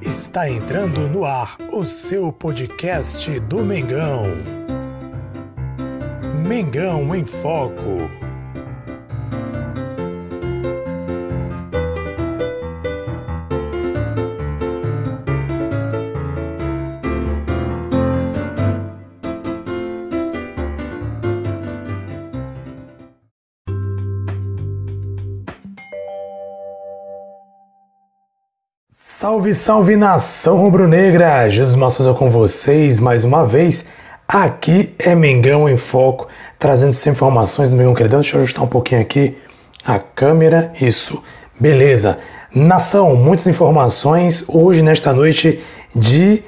Está entrando no ar o seu podcast do Mengão. Mengão em Foco. Salve, salve nação rubro-negra! Jesus Massouza com vocês mais uma vez. Aqui é Mengão em Foco, trazendo sempre informações do Mengão Queridão. Deixa eu ajustar um pouquinho aqui a câmera. Isso, beleza. Nação, muitas informações hoje, nesta noite de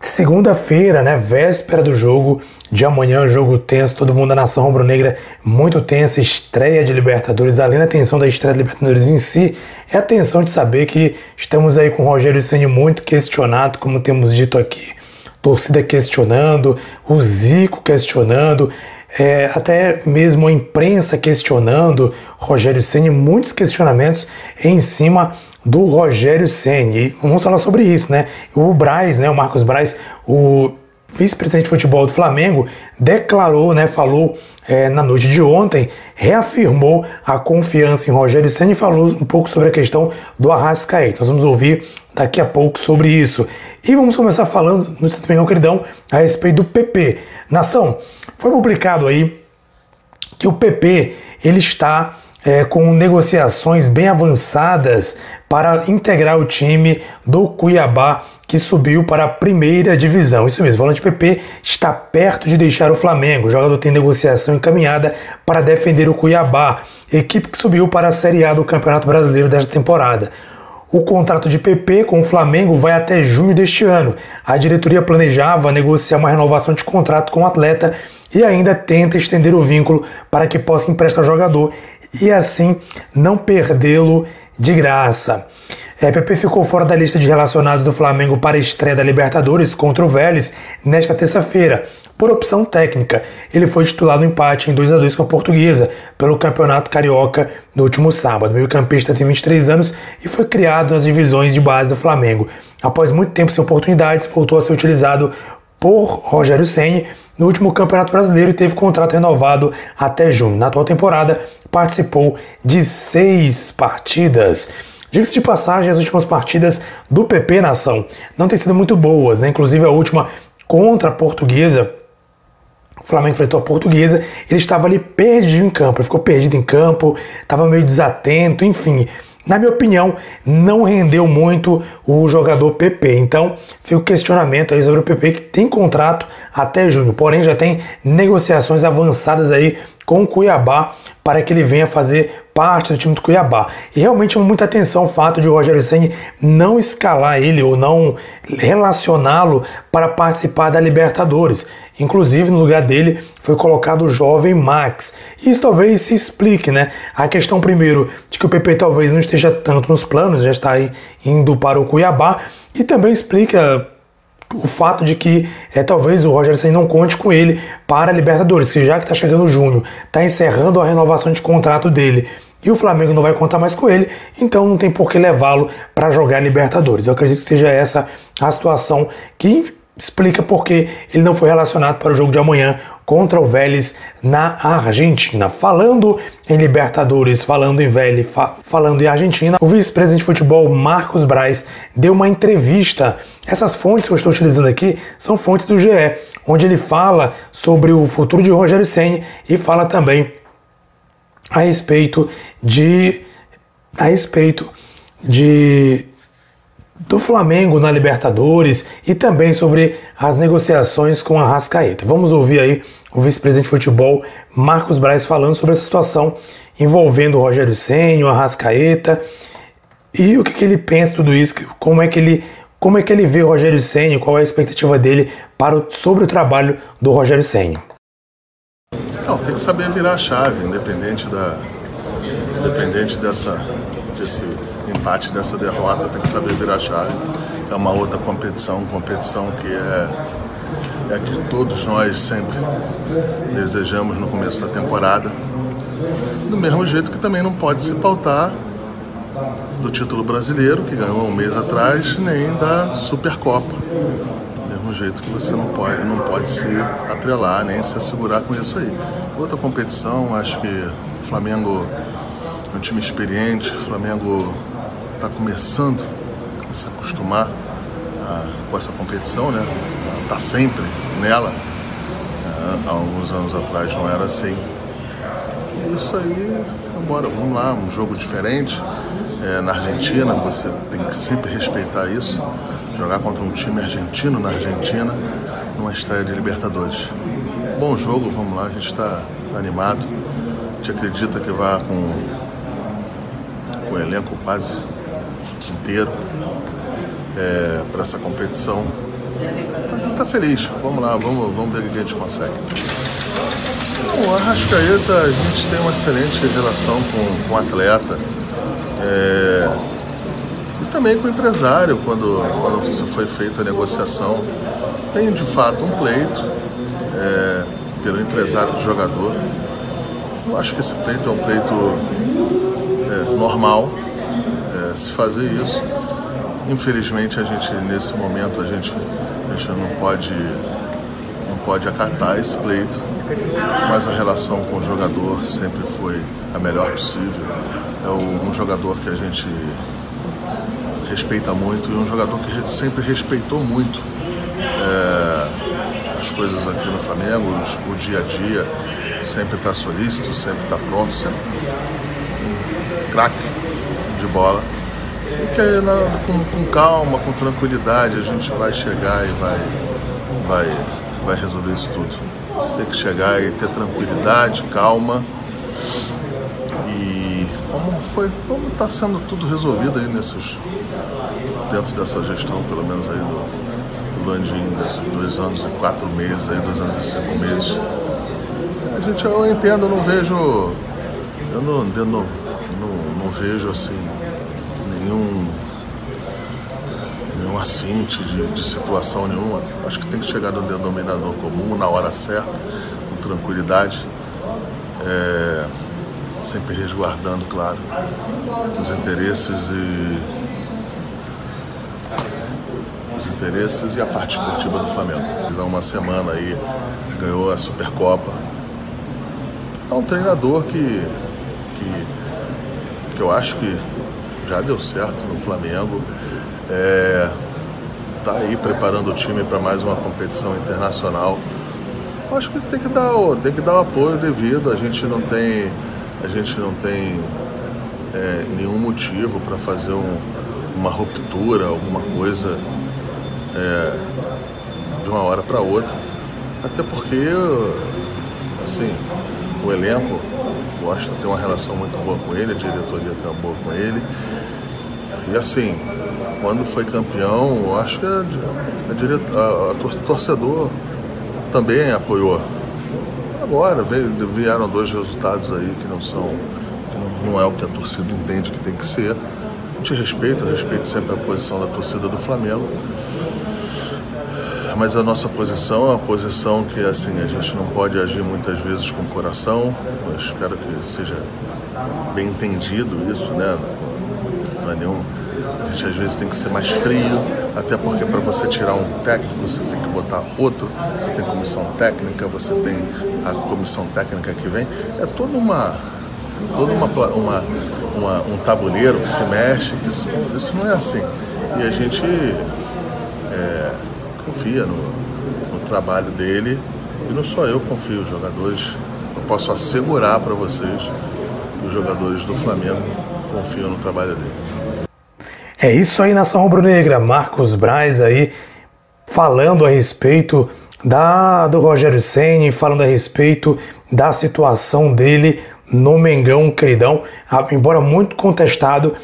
segunda-feira, né? Véspera do jogo de amanhã, jogo tenso, todo mundo da nação rubro-negra muito tensa, estreia de Libertadores, além da tensão da estreia de Libertadores em si, é a tensão de saber que estamos aí com o Rogério Ceni muito questionado, como temos dito aqui. Torcida questionando, o Zico questionando, é, até mesmo a imprensa questionando Rogério Ceni, muitos questionamentos em cima do Rogério Ceni. Vamos falar sobre isso, né? O Braz, né, o Marcos Braz, o vice-presidente de futebol do Flamengo, declarou, né, falou é, na noite de ontem, reafirmou a confiança em Rogério Senna e falou um pouco sobre a questão do Arrascaeta. Nós vamos ouvir daqui a pouco sobre isso. E vamos começar falando no Santo Mengão Queridão a respeito do PP. Nação, foi publicado aí que o PP ele está é, com negociações bem avançadas para integrar o time do Cuiabá que subiu para a primeira divisão. Isso mesmo, o volante PP está perto de deixar o Flamengo. O jogador tem negociação encaminhada para defender o Cuiabá, equipe que subiu para a Série A do Campeonato Brasileiro desta temporada. O contrato de PP com o Flamengo vai até junho deste ano. A diretoria planejava negociar uma renovação de contrato com o atleta e ainda tenta estender o vínculo para que possa emprestar o jogador e assim não perdê-lo de graça. É, ficou fora da lista de relacionados do Flamengo para a estreia da Libertadores contra o Vélez nesta terça-feira, por opção técnica. Ele foi titular no empate em 2 a 2 com a Portuguesa pelo Campeonato Carioca no último sábado. O meio-campista tem 23 anos e foi criado nas divisões de base do Flamengo. Após muito tempo sem oportunidades, voltou a ser utilizado por Rogério Ceni no último Campeonato Brasileiro e teve contrato renovado até junho. Na atual temporada, participou de seis partidas. Diga-se de passagem, as últimas partidas do PP Nação não têm sido muito boas, né? Inclusive a última contra a Portuguesa, o Flamengo enfrentou a Portuguesa, ele estava ali perdido em campo, ele ficou perdido em campo, estava meio desatento, enfim. Na minha opinião, não rendeu muito o jogador PP. Então, fica o questionamento aí sobre o PP que tem contrato até junho, porém já tem negociações avançadas aí com o Cuiabá para que ele venha fazer parte do time do Cuiabá. E realmente chama muita atenção o fato de o Rogério Senni não escalar ele ou não relacioná-lo para participar da Libertadores. Inclusive, no lugar dele foi colocado o jovem Max. Isso talvez se explique, né? A questão, primeiro, de que o PP talvez não esteja tanto nos planos, já está aí indo para o Cuiabá, e também explica o fato de que é, talvez o Roger não conte com ele para a Libertadores, que já que está chegando junho, está encerrando a renovação de contrato dele e o Flamengo não vai contar mais com ele, então não tem por que levá-lo para jogar Libertadores. Eu acredito que seja essa a situação que explica por que ele não foi relacionado para o jogo de amanhã contra o Vélez na Argentina. Falando em Libertadores, falando em Vélez, fa falando em Argentina, o vice-presidente de futebol Marcos Braz deu uma entrevista. Essas fontes que eu estou utilizando aqui são fontes do GE, onde ele fala sobre o futuro de Rogério Senna e fala também a respeito de a respeito de do Flamengo na Libertadores e também sobre as negociações com a Rascaeta. Vamos ouvir aí o vice-presidente de futebol Marcos Braz falando sobre essa situação envolvendo o Rogério Senna, a Rascaeta e o que, que, ele pensa tudo isso, como é que ele como é que ele vê o Rogério Senna, qual é a expectativa dele para o, sobre o trabalho do Rogério Senna. Não, tem que saber virar a chave, independente da independente dessa desse empate dessa derrota, tem que saber virar chave. É uma outra competição, competição que é, é que todos nós sempre desejamos no começo da temporada. Do mesmo jeito que também não pode se pautar do título brasileiro, que ganhou um mês atrás, nem da Supercopa. Do mesmo jeito que você não pode, não pode se atrelar, nem se assegurar com isso aí. Outra competição, acho que o Flamengo é um time experiente, o Flamengo está começando a se acostumar a, com essa competição, né? Está sempre nela. É, há alguns anos atrás não era assim. Isso aí, bora, vamos lá, um jogo diferente. É, na Argentina, você tem que sempre respeitar isso. Jogar contra um time argentino na Argentina, numa estreia de Libertadores. Bom jogo, vamos lá, a gente está animado. A gente acredita que vai com, com o elenco quase inteiro é, para essa competição. Está feliz, vamos lá, vamos, vamos ver o que a gente consegue. Bom, a Rascaeta, a gente tem uma excelente relação com, com o atleta. É, e também com o empresário, quando, quando foi feita a negociação. Tem de fato um pleito é, pelo empresário do jogador. Eu acho que esse pleito é um pleito é, normal se fazer isso. Infelizmente a gente nesse momento a gente, a gente não pode não pode acatar esse pleito, mas a relação com o jogador sempre foi a melhor possível. É um jogador que a gente respeita muito e um jogador que sempre respeitou muito é, as coisas aqui no Flamengo, o dia a dia, sempre está solícito, sempre está pronto, sempre um craque de bola. E que com, com, calma, com tranquilidade, a gente vai chegar e vai, vai, vai resolver isso tudo. Tem que chegar e ter tranquilidade, calma. E como foi, como está sendo tudo resolvido aí nesses, dentro dessa gestão, pelo menos aí do, do Landim, desses dois anos e quatro meses, aí, dois anos e cinco meses. A gente, eu entendo, eu não vejo, eu não, eu não, não, não vejo assim nenhum, nenhum assinte de, de, situação nenhuma. Acho que tem que chegar no denominador comum, na hora certa, com tranquilidade, é, sempre resguardando, claro, os interesses e os interesses e a parte esportiva do Flamengo. Há uma semana aí ganhou a Supercopa. É um treinador que, que, que eu acho que já deu certo no Flamengo. É, tá aí preparando o time para mais uma competição internacional. Acho que tem que dar, tem que dar o apoio devido. A gente não tem, a gente não tem é, nenhum motivo para fazer um, uma ruptura, alguma coisa é, de uma hora para outra. Até porque, assim, o elenco gosta, tem uma relação muito boa com ele, a diretoria tem uma boa com ele. E assim, quando foi campeão, acho que a, a, a, a torcedor também apoiou. Agora veio, vieram dois resultados aí que não são, que não, é o que a torcida entende que tem que ser. A gente respeita, eu respeito sempre a posição da torcida do Flamengo. Mas a nossa posição é uma posição que assim, a gente não pode agir muitas vezes com o coração. Eu espero que seja bem entendido isso, né? Não é nenhum. A gente às vezes tem que ser mais frio, até porque para você tirar um técnico você tem que botar outro, você tem comissão técnica, você tem a comissão técnica que vem. É toda uma. Toda uma, uma, uma um tabuleiro que se mexe, isso, isso não é assim. E a gente é, confia no, no trabalho dele e não só eu confio, os jogadores, eu posso assegurar para vocês que os jogadores do Flamengo confiam no trabalho dele. É isso aí, nação rubro-negra. Marcos Braz aí falando a respeito da do Rogério Ceni, falando a respeito da situação dele no Mengão, queridão. Ah, embora muito contestado,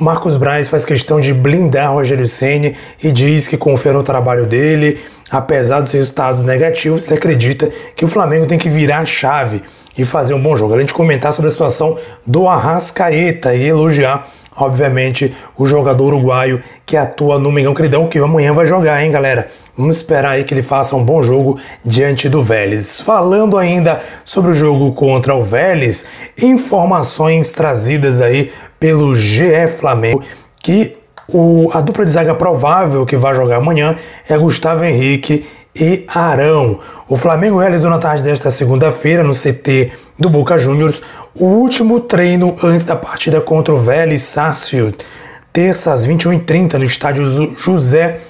Marcos Braz faz questão de blindar Rogério Ceni e diz que confia no trabalho dele, apesar dos resultados negativos, ele acredita que o Flamengo tem que virar a chave e fazer um bom jogo. Além de comentar sobre a situação do Arrascaeta e elogiar obviamente, o jogador uruguaio que atua no Mengão Cridão, que amanhã vai jogar, hein, galera? Vamos esperar aí que ele faça um bom jogo diante do Vélez. Falando ainda sobre o jogo contra o Vélez, informações trazidas aí pelo GE Flamengo que o, a dupla de zaga provável que vai jogar amanhã é Gustavo Henrique e Arão. O Flamengo realizou na tarde desta segunda-feira no CT do Boca Juniors o último treino antes da partida contra o Vélez Sarsfield, terça às 21h30 no estádio José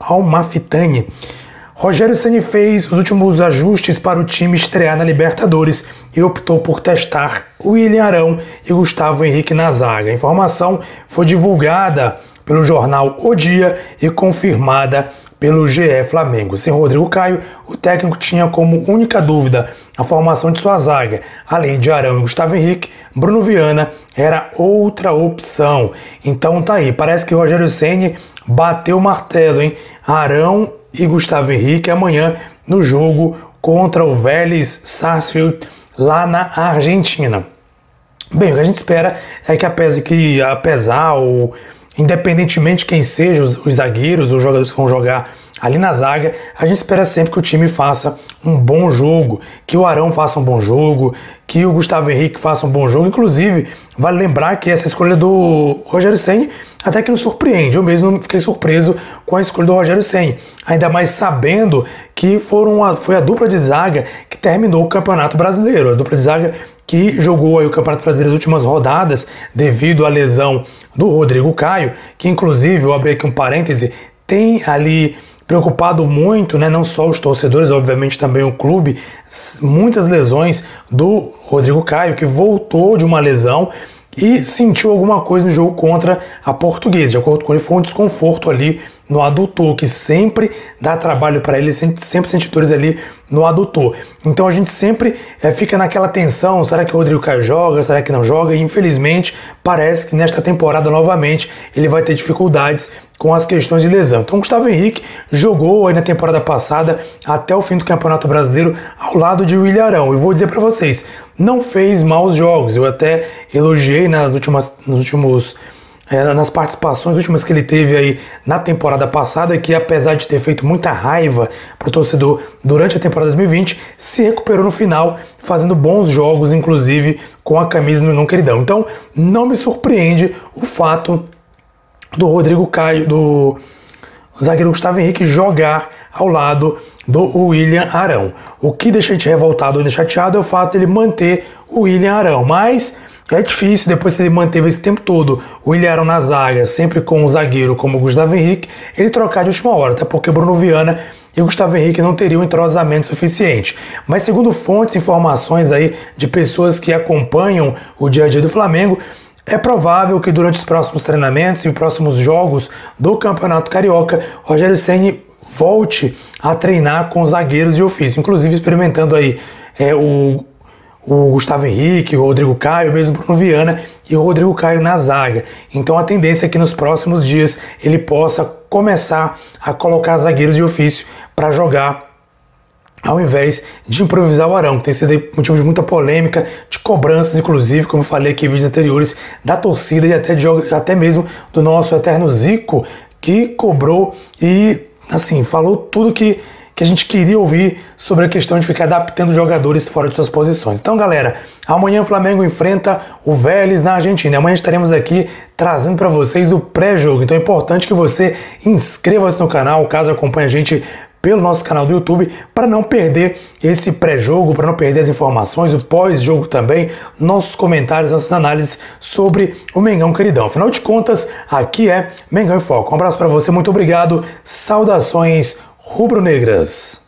Almafitani. Rogério Ceni fez os últimos ajustes para o time estrear na Libertadores e optou por testar William Arão e Gustavo Henrique na zaga. A informação foi divulgada pelo jornal O Dia e confirmada pelo GE Flamengo. Sem Rodrigo Caio, o técnico tinha como única dúvida a formação de sua zaga. Além de Arão e Gustavo Henrique, Bruno Viana era outra opção. Então tá aí, parece que o Rogério Ceni bateu o martelo, hein? Arão e Gustavo Henrique amanhã no jogo contra o Vélez Sarsfield lá na Argentina. Bem, o que a gente espera é que apesar que apesar ou independentemente de quem seja os, os zagueiros, os jogadores que vão jogar ali na zaga, a gente espera sempre que o time faça um bom jogo, que o Arão faça um bom jogo, que o Gustavo Henrique faça um bom jogo. Inclusive, vale lembrar que essa escolha do Rogério Senni até que nos surpreende. Eu mesmo fiquei surpreso com a escolha do Rogério Senni, ainda mais sabendo que foram a, foi a dupla de zaga que terminou o Campeonato Brasileiro, a dupla de zaga que jogou aí o Campeonato Brasileiro nas últimas rodadas devido à lesão do Rodrigo Caio, que inclusive, eu abri aqui um parêntese, tem ali preocupado muito, né, não só os torcedores, obviamente também o clube, muitas lesões do Rodrigo Caio, que voltou de uma lesão e sentiu alguma coisa no jogo contra a Portuguesa. De acordo com ele, foi um desconforto ali no adutor, que sempre dá trabalho para ele, sempre sente dores ali no adutor. Então a gente sempre é, fica naquela tensão: será que o Rodrigo Caio joga? Será que não joga? E infelizmente parece que nesta temporada novamente ele vai ter dificuldades com as questões de lesão. Então Gustavo Henrique jogou aí na temporada passada até o fim do Campeonato Brasileiro ao lado de William Arão. E vou dizer para vocês, não fez maus jogos. Eu até elogiei nas últimas nos últimos é, nas participações últimas que ele teve aí na temporada passada, que apesar de ter feito muita raiva para o torcedor durante a temporada 2020, se recuperou no final, fazendo bons jogos, inclusive com a camisa do Mengão Queridão. Então, não me surpreende o fato do Rodrigo Caio, do zagueiro Gustavo Henrique jogar ao lado do William Arão. O que deixa a gente revoltado e chateado é o fato de ele manter o William Arão, mas é difícil, depois que ele manteve esse tempo todo o William Arão na zaga, sempre com um zagueiro como o Gustavo Henrique, ele trocar de última hora, até porque Bruno Viana e o Gustavo Henrique não teriam entrosamento suficiente. Mas segundo fontes, informações aí de pessoas que acompanham o dia a dia do Flamengo, é provável que durante os próximos treinamentos e os próximos jogos do Campeonato Carioca, Rogério Ceni volte a treinar com zagueiros de ofício, inclusive experimentando aí é, o o Gustavo Henrique, o Rodrigo Caio, mesmo Bruno Viana e o Rodrigo Caio na zaga. Então a tendência é que nos próximos dias ele possa começar a colocar zagueiros de ofício para jogar ao invés de improvisar o Arão, que tem sido motivo de muita polêmica, de cobranças, inclusive, como eu falei aqui em vídeos anteriores, da torcida e até, de, até mesmo do nosso eterno Zico, que cobrou e, assim, falou tudo que que a gente queria ouvir sobre a questão de ficar adaptando jogadores fora de suas posições. Então, galera, amanhã o Flamengo enfrenta o Vélez na Argentina. Amanhã estaremos aqui trazendo para vocês o pré-jogo. Então é importante que você inscreva-se no canal, caso acompanhe a gente pelo nosso canal do YouTube para não perder esse pré-jogo, para não perder as informações, o pós-jogo também, nossos comentários, nossas análises sobre o Mengão Queridão. Afinal de contas, aqui é Mengão em Foco. Um abraço para você, muito obrigado, saudações rubro-negras.